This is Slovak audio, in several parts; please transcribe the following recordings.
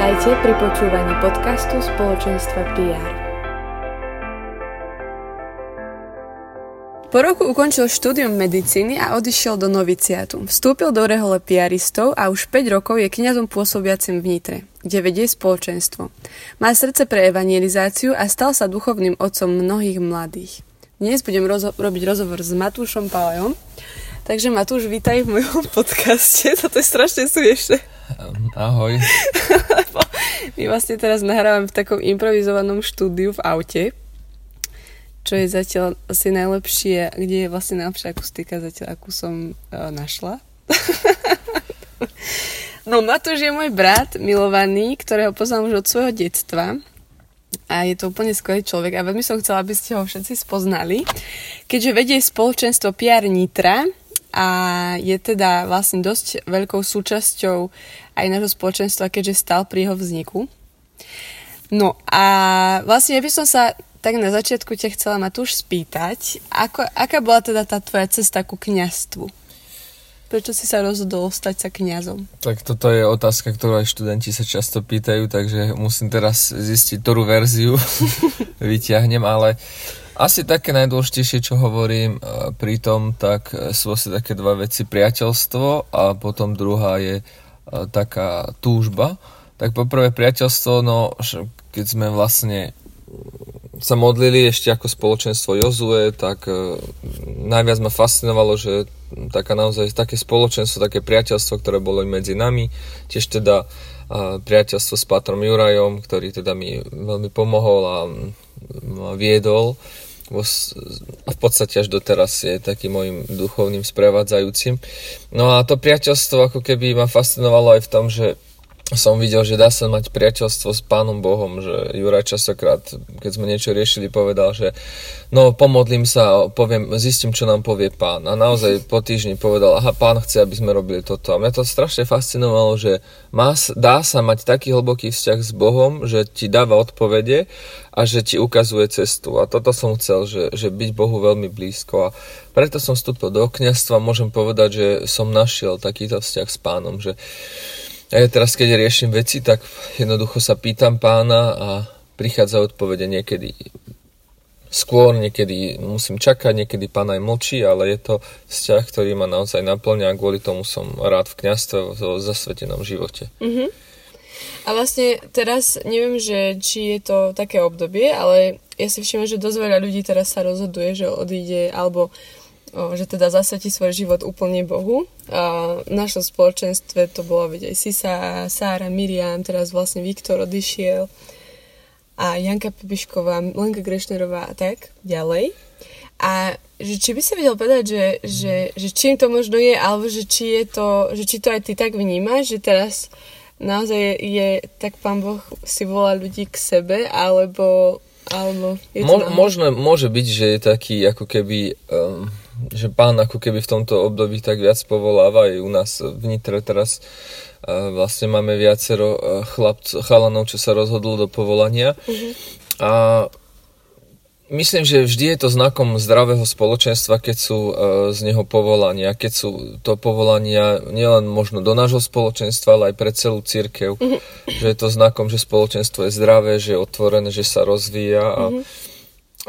Vítajte pri počúvaní podcastu spoločenstva PR. Po roku ukončil štúdium medicíny a odišiel do noviciátu. Vstúpil do rehole piaristov a už 5 rokov je kňazom pôsobiacim v Nitre, kde vedie spoločenstvo. Má srdce pre evangelizáciu a stal sa duchovným otcom mnohých mladých. Dnes budem rozo- robiť rozhovor s Matúšom Palajom. Takže Matúš, vítaj v mojom podcaste. Toto je strašne smiešne. Ahoj. My vlastne teraz nahrávame v takom improvizovanom štúdiu v aute, čo je zatiaľ asi najlepšie, kde je vlastne najlepšia akustika zatiaľ, akú som uh, našla. no Matúš je môj brat, milovaný, ktorého poznám už od svojho detstva a je to úplne skvelý človek a veľmi som chcela, aby ste ho všetci spoznali. Keďže vedie spoločenstvo PR Nitra, a je teda vlastne dosť veľkou súčasťou aj nášho spoločenstva, keďže stal pri jeho vzniku. No a vlastne ja by som sa tak na začiatku ťa chcela Matúš spýtať, ako, aká bola teda tá tvoja cesta ku kňastvu? Prečo si sa rozhodol stať sa kňazom? Tak toto je otázka, ktorú aj študenti sa často pýtajú, takže musím teraz zistiť, ktorú verziu vyťahnem, ale asi také najdôležitejšie, čo hovorím e, pri tom, tak e, sú asi také dva veci. Priateľstvo a potom druhá je taká túžba. Tak poprvé priateľstvo, no keď sme vlastne sa modlili ešte ako spoločenstvo Jozue, tak najviac ma fascinovalo, že taká naozaj také spoločenstvo, také priateľstvo, ktoré bolo medzi nami, tiež teda priateľstvo s Patrom Jurajom, ktorý teda mi veľmi pomohol a viedol v podstate až doteraz je takým môjim duchovným sprevádzajúcim. No a to priateľstvo ako keby ma fascinovalo aj v tom, že som videl, že dá sa mať priateľstvo s Pánom Bohom, že Juraj častokrát, keď sme niečo riešili, povedal, že no pomodlím sa poviem, zistím, čo nám povie Pán. A naozaj po týždni povedal, aha, Pán chce, aby sme robili toto. A mňa to strašne fascinovalo, že má, dá sa mať taký hlboký vzťah s Bohom, že ti dáva odpovede a že ti ukazuje cestu. A toto som chcel, že, že byť Bohu veľmi blízko. A preto som vstúpil do kniazstva, môžem povedať, že som našiel takýto vzťah s pánom, že a ja teraz, keď riešim veci, tak jednoducho sa pýtam pána a prichádza odpovede niekedy skôr, niekedy musím čakať, niekedy pán aj mlčí, ale je to vzťah, ktorý ma naozaj naplňa a kvôli tomu som rád v kniastve v zasvetenom živote. Mm-hmm. A vlastne teraz neviem, že či je to také obdobie, ale ja si všimám, že dosť veľa ľudí teraz sa rozhoduje, že odíde alebo že teda zasvetí svoj život úplne Bohu. A v našom spoločenstve to bolo vidieť Sisa, Sára, Miriam, teraz vlastne Viktor odišiel a Janka Pepišková, Lenka Grešnerová a tak ďalej. A že či by si vedel povedať, že, že, že čím to možno je, alebo že či, je to, že či to aj ty tak vnímaš, že teraz naozaj je, je tak pán Boh si volá ľudí k sebe, alebo, alebo je to Mo, možno, môže byť, že je taký ako keby um, že pán ako keby v tomto období tak viac povoláva aj u nás v Nitre teraz vlastne máme viacero chlapcov, chalanov, čo sa rozhodlo do povolania. Mm-hmm. A myslím, že vždy je to znakom zdravého spoločenstva, keď sú z neho povolania, keď sú to povolania nielen možno do nášho spoločenstva, ale aj pre celú církev. Mm-hmm. Že je to znakom, že spoločenstvo je zdravé, že je otvorené, že sa rozvíja a mm-hmm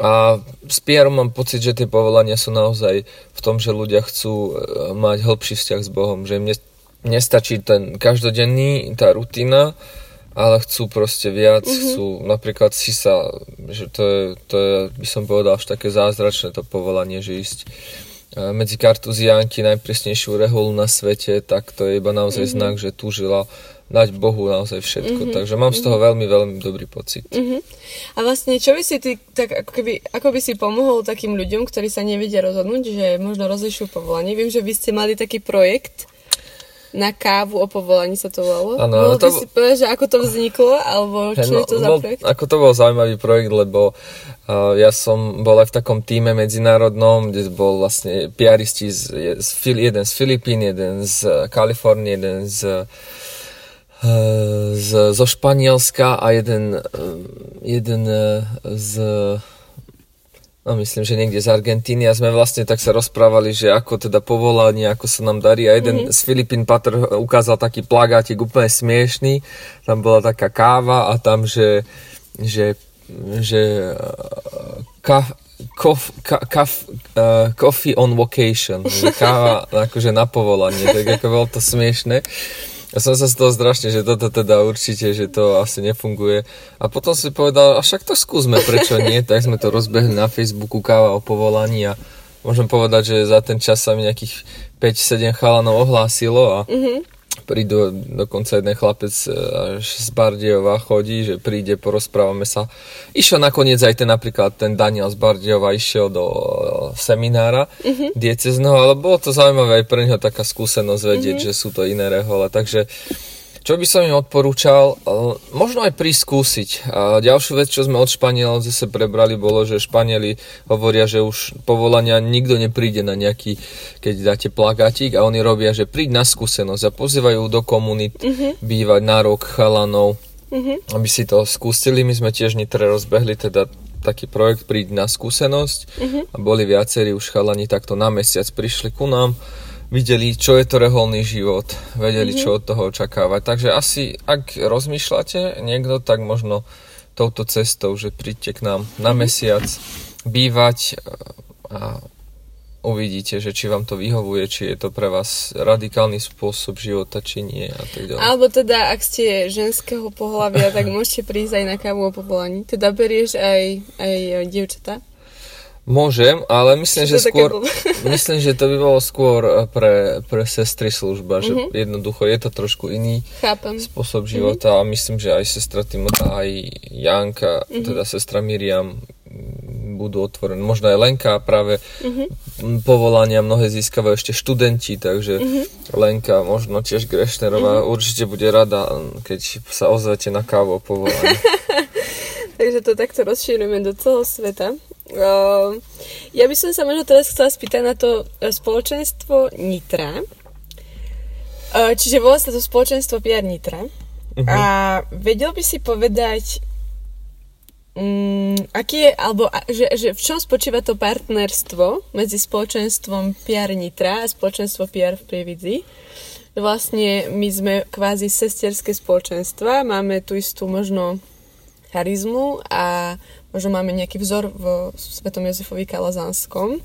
a s Pierom mám pocit, že tie povolania sú naozaj v tom, že ľudia chcú e, mať hĺbší vzťah s Bohom, že im nestačí ten každodenný, tá rutina, ale chcú proste viac, mm-hmm. chcú napríklad si sa, že to je, to je, by som povedal, až také zázračné to povolanie, že ísť e, medzi kartuziánky najpresnejšiu reholu na svete, tak to je iba naozaj mm-hmm. znak, že žila dať Bohu naozaj všetko. Mm-hmm. Takže mám z toho mm-hmm. veľmi, veľmi dobrý pocit. Mm-hmm. A vlastne, čo by si ty, tak ako, keby, ako by si pomohol takým ľuďom, ktorí sa nevedia rozhodnúť, že možno rozlišujú povolanie? Viem, že vy ste mali taký projekt, na kávu o povolaní sa to volalo. Ano, to... si povedať, že ako to vzniklo, alebo čo no, je to za bol, projekt? Ako to bol zaujímavý projekt, lebo uh, ja som bol aj v takom týme medzinárodnom, kde bol vlastne piaristi z, z, jeden z Filipín, jeden z Kalifornie, jeden z z, zo Španielska a jeden, jeden z no myslím, že niekde z Argentíny a sme vlastne tak sa rozprávali, že ako teda povolanie, ako sa nám darí a jeden mm-hmm. z Filipín Patr ukázal taký plagátik úplne smiešný, tam bola taká káva a tam, že, že, že kaf, kof, ka, kaf, uh, coffee on vocation, káva akože na povolanie, tak ako bolo to smiešné. Ja som sa z toho strašne, že toto teda určite, že to asi nefunguje. A potom si povedal, a však to skúsme, prečo nie? Tak sme to rozbehli na Facebooku káva o povolaní a môžem povedať, že za ten čas sa mi nejakých 5-7 chalanov ohlásilo a mm-hmm prídu dokonca jeden chlapec e, až z Bardiova chodí, že príde, porozprávame sa. Išiel nakoniec aj ten napríklad ten Daniel z Bardiova išiel do e, seminára mm-hmm. diecezného, ale bolo to zaujímavé aj pre neho taká skúsenosť vedieť, mm-hmm. že sú to iné rehole, takže čo by som im odporúčal? Eh, možno aj priskúsiť. A ďalšiu vec, čo sme od Španielov zase prebrali, bolo, že Španieli hovoria, že už povolania nikto nepríde na nejaký, keď dáte plagátik a oni robia, že príď na skúsenosť a pozývajú do komunit uh-huh. bývať na rok chalanov, uh-huh. aby si to skúsili. My sme tiež nitre rozbehli teda taký projekt Príď na skúsenosť uh-huh. a boli viacerí už chalani takto na mesiac prišli ku nám videli, čo je to reholný život, vedeli, mm-hmm. čo od toho očakávať. Takže asi, ak rozmýšľate niekto, tak možno touto cestou, že príďte k nám na mhm. mesiac bývať a uvidíte, že či vám to vyhovuje, či je to pre vás radikálny spôsob života, či nie a tak ďalej. Alebo teda, ak ste ženského pohľavia, tak môžete prísť aj na kávu o povolaní. Teda berieš aj, aj dievčatá? Môžem, ale myslím, že skôr, myslím, že to by bolo skôr eh, pre, pre sestry služba, že mm-hmm. jednoducho je to trošku iný Chápem. spôsob života mm-hmm. a myslím, že aj sestra Timota, aj Janka, mm-hmm. teda sestra Miriam mm, budú otvorené. Možno aj Lenka práve mm-hmm. povolania mnohé získavajú ešte študenti, takže mm-hmm. Lenka, možno tiež Grešnerová, mm-hmm. určite bude rada, keď sa ozvete na kávu povolanie. takže to takto rozšírujeme do celého sveta. Uh, ja by som sa možno teraz chcela spýtať na to e, spoločenstvo Nitra. Uh, čiže volá sa to spoločenstvo PR Nitra. Uh-huh. A vedel by si povedať, um, aký je, alebo že, že v čom spočíva to partnerstvo medzi spoločenstvom PR Nitra a spoločenstvo PR v Prievidzi? Vlastne my sme kvázi sesterské spoločenstva, máme tu istú možno charizmu a možno máme nejaký vzor v Svetom Jozefovi Kalazánskom,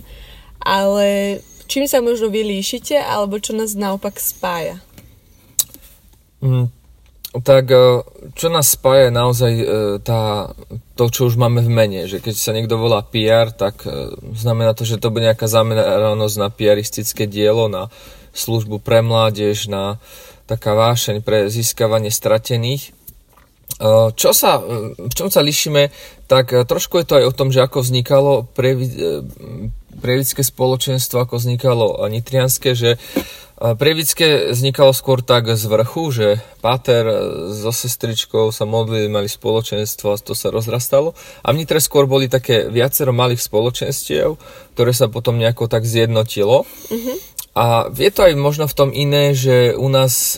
ale čím sa možno vylíšite, alebo čo nás naopak spája? Mm, tak e, čo nás spája je naozaj e, tá, to, čo už máme v mene, že keď sa niekto volá PR, tak e, znamená to, že to bude nejaká zameranosť na PRistické dielo, na službu pre mládež, na taká vášeň pre získavanie stratených čo sa, v čom sa lišíme, tak e, trošku je to aj o tom, že ako vznikalo prevické spoločenstvo, ako vznikalo nitrianské, že Prevické vznikalo skôr tak z vrchu, že Páter so sestričkou sa modlili, mali spoločenstvo a to sa rozrastalo. A v Nitre skôr boli také viacero malých spoločenstiev, ktoré sa potom nejako tak zjednotilo. Mm-hmm. A je to aj možno v tom iné, že u nás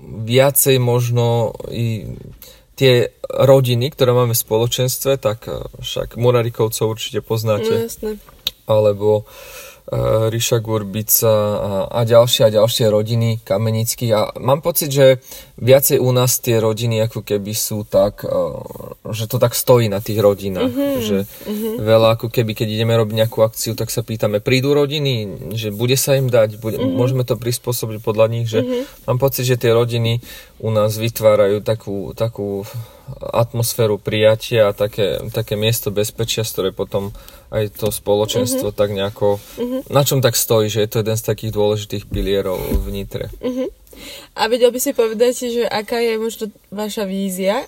viacej možno i tie rodiny, ktoré máme v spoločenstve, tak eh, však Murarikovcov určite poznáte. No jasné. Alebo Ríša Gurbica a, a ďalšie a ďalšie rodiny kamenických a mám pocit, že viacej u nás tie rodiny ako keby sú tak, že to tak stojí na tých rodinách, mm-hmm. že mm-hmm. veľa ako keby, keď ideme robiť nejakú akciu, tak sa pýtame, prídu rodiny, že bude sa im dať, bude, mm-hmm. môžeme to prispôsobiť podľa nich, že mm-hmm. mám pocit, že tie rodiny u nás vytvárajú takú, takú atmosféru prijatia a také, také miesto bezpečia, z ktoré potom aj to spoločenstvo uh-huh. tak nejako, uh-huh. na čom tak stojí, že je to jeden z takých dôležitých pilierov v Nitre. Uh-huh. A vedel by si povedať, že aká je možno vaša vízia,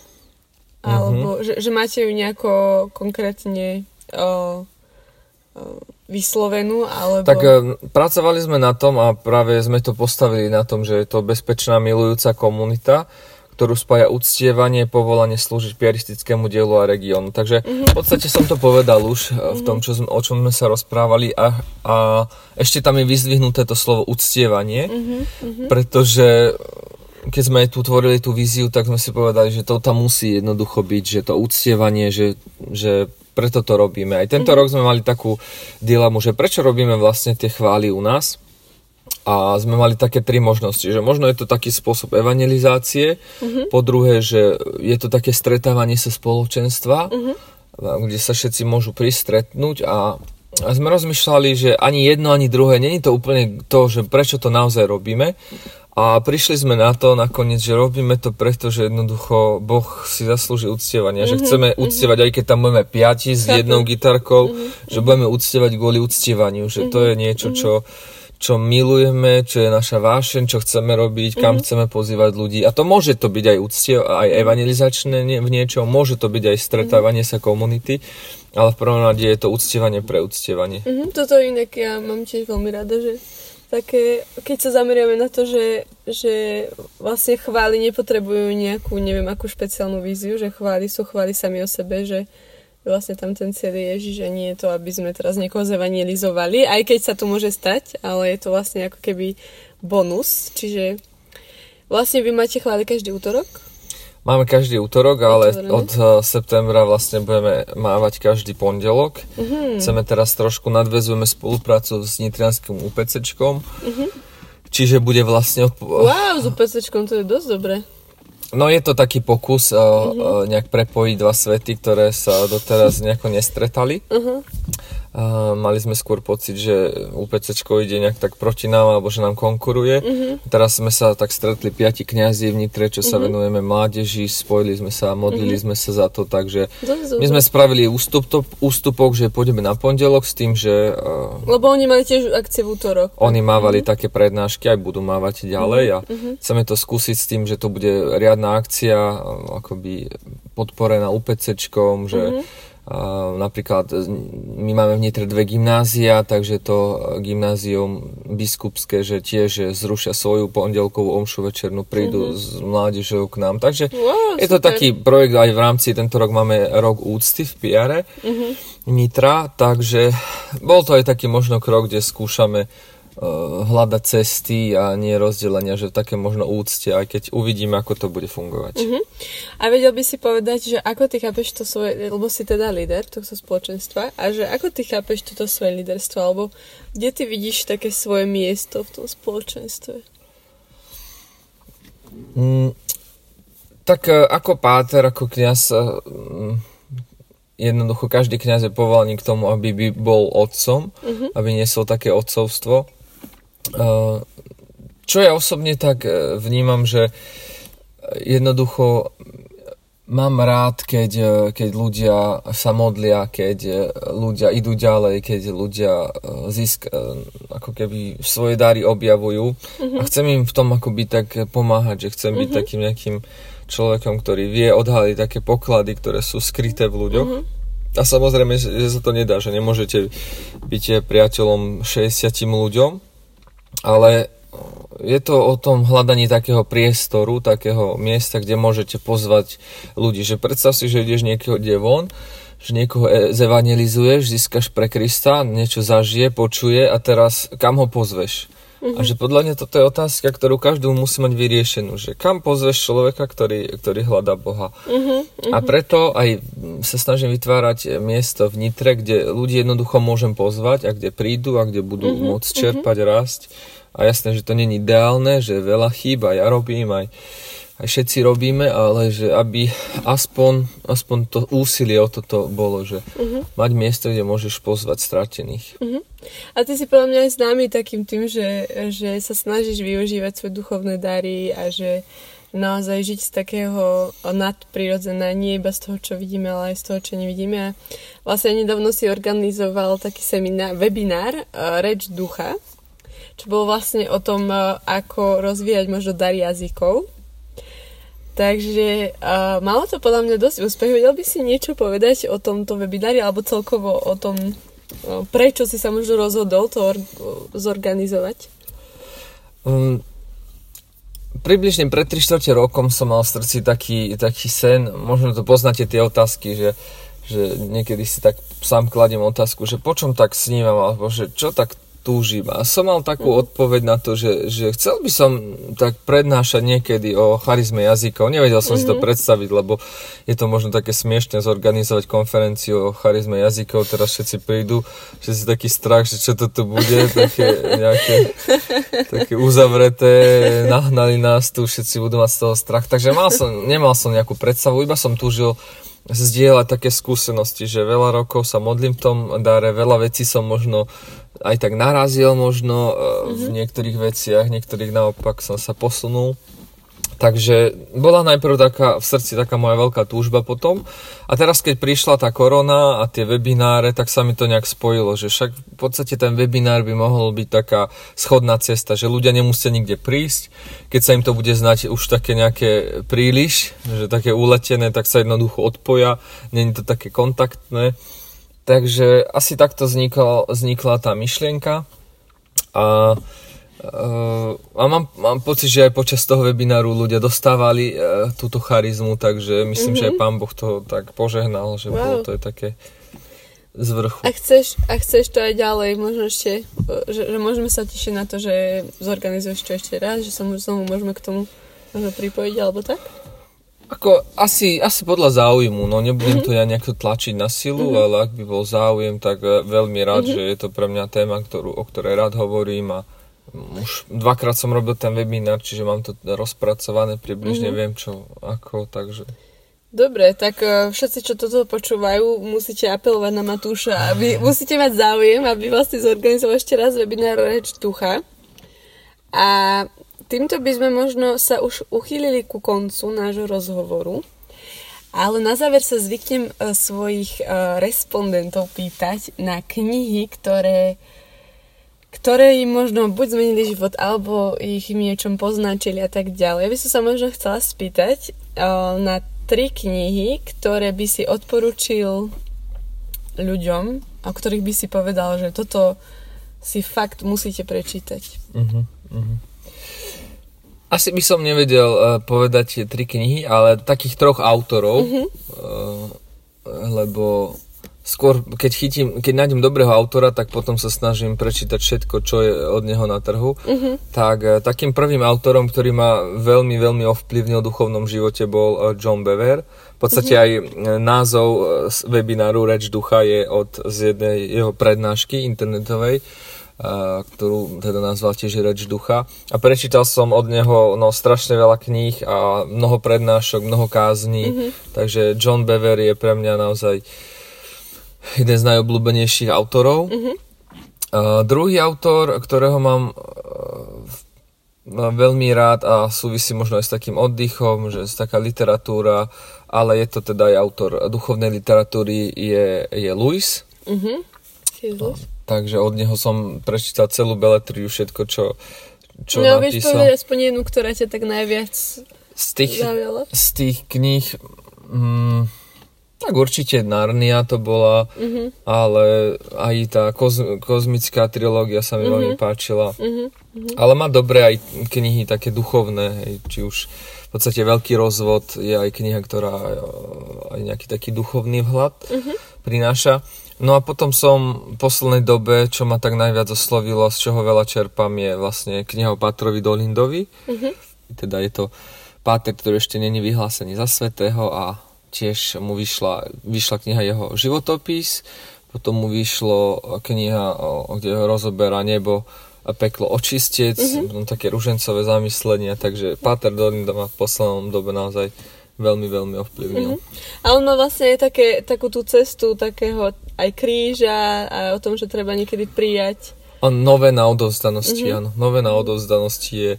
alebo uh-huh. že, že máte ju nejako konkrétne o, o, vyslovenú, alebo... Tak e, pracovali sme na tom a práve sme to postavili na tom, že je to bezpečná, milujúca komunita, ktorú spája uctievanie, povolanie slúžiť piaristickému dielu a regiónu. Takže v podstate som to povedal už mm-hmm. v tom, čo sme, o čom sme sa rozprávali a, a ešte tam je vyzdvihnuté to slovo uctievanie, pretože keď sme tu tvorili tú víziu, tak sme si povedali, že to tam musí jednoducho byť, že to uctievanie, že, že preto to robíme. Aj tento mm-hmm. rok sme mali takú dilemu, že prečo robíme vlastne tie chvály u nás, a sme mali také tri možnosti, že možno je to taký spôsob evangelizácie, uh-huh. po druhé, že je to také stretávanie sa spoločenstva, uh-huh. kde sa všetci môžu pristretnúť a, a sme rozmýšľali, že ani jedno, ani druhé, není to úplne to, že prečo to naozaj robíme a prišli sme na to nakoniec, že robíme to preto, že jednoducho Boh si zaslúži uctievania, uh-huh. že chceme uctievať, aj keď tam budeme piati s jednou gitarkou, uh-huh. že budeme uctievať kvôli uctievaniu, že uh-huh. to je niečo, čo čo milujeme, čo je naša vášeň, čo chceme robiť, kam mm-hmm. chceme pozývať ľudí. A to môže to byť aj úctie, aj evangelizačné v niečom, môže to byť aj stretávanie mm-hmm. sa komunity, ale v prvom rade je to uctievanie pre uctievanie. Mm-hmm, toto inak ja mám tiež veľmi rada, že také, keď sa zameriame na to, že, že vlastne chvály nepotrebujú nejakú, neviem, akú špeciálnu víziu, že chvály sú chvály sami o sebe, že vlastne tam ten celý Ježiš, že nie je to, aby sme teraz niekoho zevangelizovali, aj keď sa to môže stať, ale je to vlastne ako keby bonus, čiže vlastne vy máte chváli každý útorok? Máme každý útorok, ale od uh, septembra vlastne budeme mávať každý pondelok. Uh-huh. Chceme teraz trošku nadvezujeme spoluprácu s Nitrianským UPCčkom. Uh-huh. Čiže bude vlastne... Wow, s UPCčkom to je dosť dobré. No je to taký pokus uh, uh-huh. nejak prepojiť dva svety, ktoré sa doteraz nejako nestretali. Uh-huh. Uh, mali sme skôr pocit, že UPC ide nejak tak proti nám, alebo že nám konkuruje. Uh-huh. Teraz sme sa tak stretli piati kňazi v Nitre, čo sa uh-huh. venujeme mládeži, spojili sme sa, modlili uh-huh. sme sa za to, takže my sme spravili ústup, to, ústupok, že pôjdeme na pondelok s tým, že... Uh, Lebo oni mali tiež akcie v útorok. Oni mávali uh-huh. také prednášky, aj budú mávať ďalej a uh-huh. chceme to skúsiť s tým, že to bude riadna akcia, akoby podporená UPCčkom, že uh-huh napríklad my máme v Nitre dve gymnázia, takže to gymnázium biskupské, že tiež zrušia svoju pondelkovú omšu večernú, prídu mm-hmm. s mládežou k nám. Takže wow, je to super. taký projekt aj v rámci, tento rok máme rok úcty v Piare mm-hmm. Nitra, takže bol to aj taký možno krok, kde skúšame Eh, hľadať cesty a nie rozdelenia, že také možno úcte, aj keď uvidíme, ako to bude fungovať. Uh-huh. A vedel by si povedať, že ako ty chápeš to svoje, lebo si teda líder tohto spoločenstva, a že ako ty chápeš toto svoje líderstvo, alebo kde ty vidíš také svoje miesto v tom spoločenstve? Mm, tak eh, ako páter, ako kniaz, mm, jednoducho každý kniaz je povolaný k tomu, aby by bol otcom, uh-huh. aby niesol také otcovstvo čo ja osobne tak e, vnímam, že jednoducho mám rád, keď, e, keď ľudia sa modlia, keď ľudia idú ďalej, keď ľudia zisk, ako keby svoje dary objavujú uh-huh. a chcem im v tom akoby tak pomáhať, že chcem uh-huh. byť mhm. takým nejakým človekom, ktorý vie odhaliť také poklady, ktoré sú skryté v ľuďoch. Uh-huh. A samozrejme, že sa to nedá, že nemôžete byť priateľom 60 ľuďom, ale je to o tom hľadaní takého priestoru, takého miesta, kde môžete pozvať ľudí. Že predstav si, že ideš niekoho devon, že niekoho e, zevangelizuješ, získaš pre Krista, niečo zažije, počuje a teraz kam ho pozveš? Uh-huh. A že podľa mňa toto je otázka, ktorú každú musí mať vyriešenú, že kam pozveš človeka, ktorý, ktorý hľadá Boha. Uh-huh. A preto aj sa snažím vytvárať miesto v Nitre, kde ľudí jednoducho môžem pozvať a kde prídu a kde budú uh-huh. môcť čerpať, uh-huh. rásť. A jasné, že to není ideálne, že veľa chýb a ja robím aj aj všetci robíme, ale že aby aspoň, aspoň to úsilie o toto bolo, že uh-huh. mať miesto, kde môžeš pozvať stratených. Uh-huh. A ty si podľa mňa aj známy takým tým, že, že sa snažíš využívať svoje duchovné dary a že naozaj žiť z takého nadprirodzená, nie iba z toho, čo vidíme, ale aj z toho, čo nevidíme. A vlastne nedávno si organizoval taký seminár, webinár uh, Reč ducha, čo bolo vlastne o tom, uh, ako rozvíjať možno dar jazykov Takže uh, malo to podľa mňa dosť úspech. Vedel by si niečo povedať o tomto webinári alebo celkovo o tom, uh, prečo si sa možno rozhodol to or- zorganizovať? Um, približne pred 3 čtvrte rokom som mal v srdci taký, taký sen, možno to poznáte tie otázky, že, že niekedy si tak sám kladiem otázku, že po čom tak snívam, alebo že čo tak túžim. A som mal takú odpoveď na to, že, že chcel by som tak prednášať niekedy o charizme jazykov. Nevedel som mm-hmm. si to mhm. predstaviť, lebo je to možno také smiešne zorganizovať konferenciu o charizme jazykov. Teraz všetci prídu, si taký strach, že čo to tu bude, také nejaké také uzavreté, nahnali nás tu, všetci budú mať z toho strach. Takže mal som, nemal som nejakú predstavu, iba som túžil zdieľať také skúsenosti, že veľa rokov sa modlím v tom dare, veľa vecí som možno aj tak narazil možno mm-hmm. v mhm. niektorých veciach, niektorých naopak som sa posunul. Takže bola najprv taká, v srdci taká moja veľká túžba potom. A teraz, keď prišla tá korona a tie webináre, tak sa mi to nejak spojilo, že však v podstate ten webinár by mohol byť taká schodná cesta, že ľudia nemusia nikde prísť. Keď sa im to bude znať už také nejaké príliš, že také uletené, tak sa jednoducho odpoja, není to také kontaktné. Takže asi takto vznikla, vznikla tá myšlienka a, a mám, mám pocit, že aj počas toho webináru ľudia dostávali uh, túto charizmu, takže myslím, mm-hmm. že aj mhm. pán Boh to tak požehnal, že wow. bolo to je také z vrchu. A chceš, a chceš to aj ďalej, možno ešte, že, že môžeme sa tešiť na to, že zorganizuješ to ešte raz, že sa znovu môžeme k tomu možno pripojiť, alebo tak? Ako asi, asi podľa záujmu, no nebudem mm-hmm. to ja nejak tlačiť na silu, mm-hmm. ale ak by bol záujem, tak e, veľmi rád, mm-hmm. že je to pre mňa téma, ktorú, o ktorej rád hovorím a už dvakrát som robil ten webinár, čiže mám to rozpracované, približne mm-hmm. viem čo, ako, takže... Dobre, tak e, všetci, čo toto počúvajú, musíte apelovať na Matúša, aby musíte mať záujem, aby vlastne zorganizoval ešte raz webinár Reč Tucha. A týmto by sme možno sa už uchýlili ku koncu nášho rozhovoru. Ale na záver sa zvyknem uh, svojich uh, respondentov pýtať na knihy, ktoré, ktoré im možno buď zmenili život, alebo ich im niečom poznačili a tak ďalej. Ja by som sa možno chcela spýtať uh, na tri knihy, ktoré by si odporučil ľuďom, o ktorých by si povedal, že toto si fakt musíte prečítať. Uh-huh, uh-huh. Asi by som nevedel uh, povedať tie tri knihy, ale takých troch autorov, mm-hmm. uh, lebo skôr, keď chytím, keď nájdem dobrého autora, tak potom sa snažím prečítať všetko, čo je od neho na trhu. Mm-hmm. Tak uh, takým prvým autorom, ktorý ma veľmi, veľmi ovplyvnil v duchovnom živote, bol uh, John Bever. V podstate mm-hmm. aj názov webináru Reč ducha je od z jednej jeho prednášky internetovej ktorú teda nazval tiež Reč ducha. A prečítal som od neho no, strašne veľa kníh a mnoho prednášok, mnoho kázní, mm-hmm. takže John Bever je pre mňa naozaj jeden z najobľúbenejších autorov. Mm-hmm. Uh, druhý autor, ktorého mám uh, veľmi rád a súvisí možno aj s takým oddychom, že je taká literatúra, ale je to teda aj autor duchovnej literatúry, je, je Lewis. Mm-hmm. Takže od neho som prečítal celú beletriu, všetko, čo, čo no, napísal. vieš povedať aspoň jednu, ktorá ťa tak najviac z tých, zaujala? Z tých kníh... Mm, tak určite Narnia to bola, uh-huh. ale aj tá koz, kozmická trilógia sa mi uh-huh. veľmi páčila. Uh-huh. Ale má dobré aj knihy také duchovné, hej, či už v podstate Veľký rozvod je aj kniha, ktorá aj nejaký taký duchovný vhľad uh-huh. prináša. No a potom som v poslednej dobe, čo ma tak najviac oslovilo, z čoho veľa čerpám, je vlastne kniha o Pátrovi Dolindovi. Uh-huh. Teda je to Páter, ktorý ešte není vyhlásený za svetého a tiež mu vyšla, vyšla kniha jeho životopis, potom mu vyšlo kniha, kde ho rozoberá nebo a peklo očistec, mm-hmm. také ružencové zamyslenia, takže Páter Dorinda ma v poslednom dobe naozaj veľmi, veľmi ovplyvnil. Mm-hmm. A on má vlastne aj také, takú tú cestu takého aj kríža a o tom, že treba niekedy prijať. A nové na odovzdanosti, mm-hmm. áno. Nové na odovzdanosti je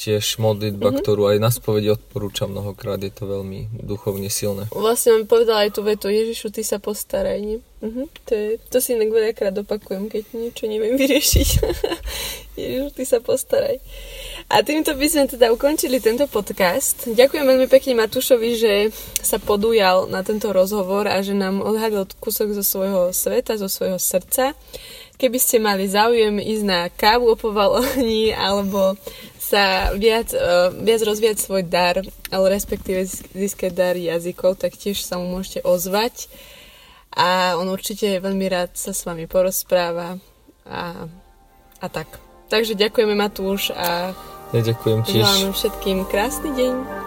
tiež modlitba, mm-hmm. ktorú aj na spovedi odporúčam mnohokrát, je to veľmi duchovne silné. Vlastne on povedal aj tú vetu, Ježišu, ty sa postaraj, nie? Mm-hmm. To, je, to si inak veľakrát opakujem, keď niečo neviem vyriešiť. Ježišu, ty sa postaraj. A týmto by sme teda ukončili tento podcast. Ďakujem veľmi pekne Matúšovi, že sa podujal na tento rozhovor a že nám odhadol kúsok zo svojho sveta, zo svojho srdca. Keby ste mali záujem ísť na kávu o povalení alebo sa viac, uh, viac rozvíjať svoj dar, ale respektíve získať dar jazykov, tak tiež sa mu môžete ozvať. A on určite veľmi rád sa s vami porozpráva a, a tak. Takže ďakujeme Matúš a ja ďakujem tiež. Želáme všetkým krásny deň.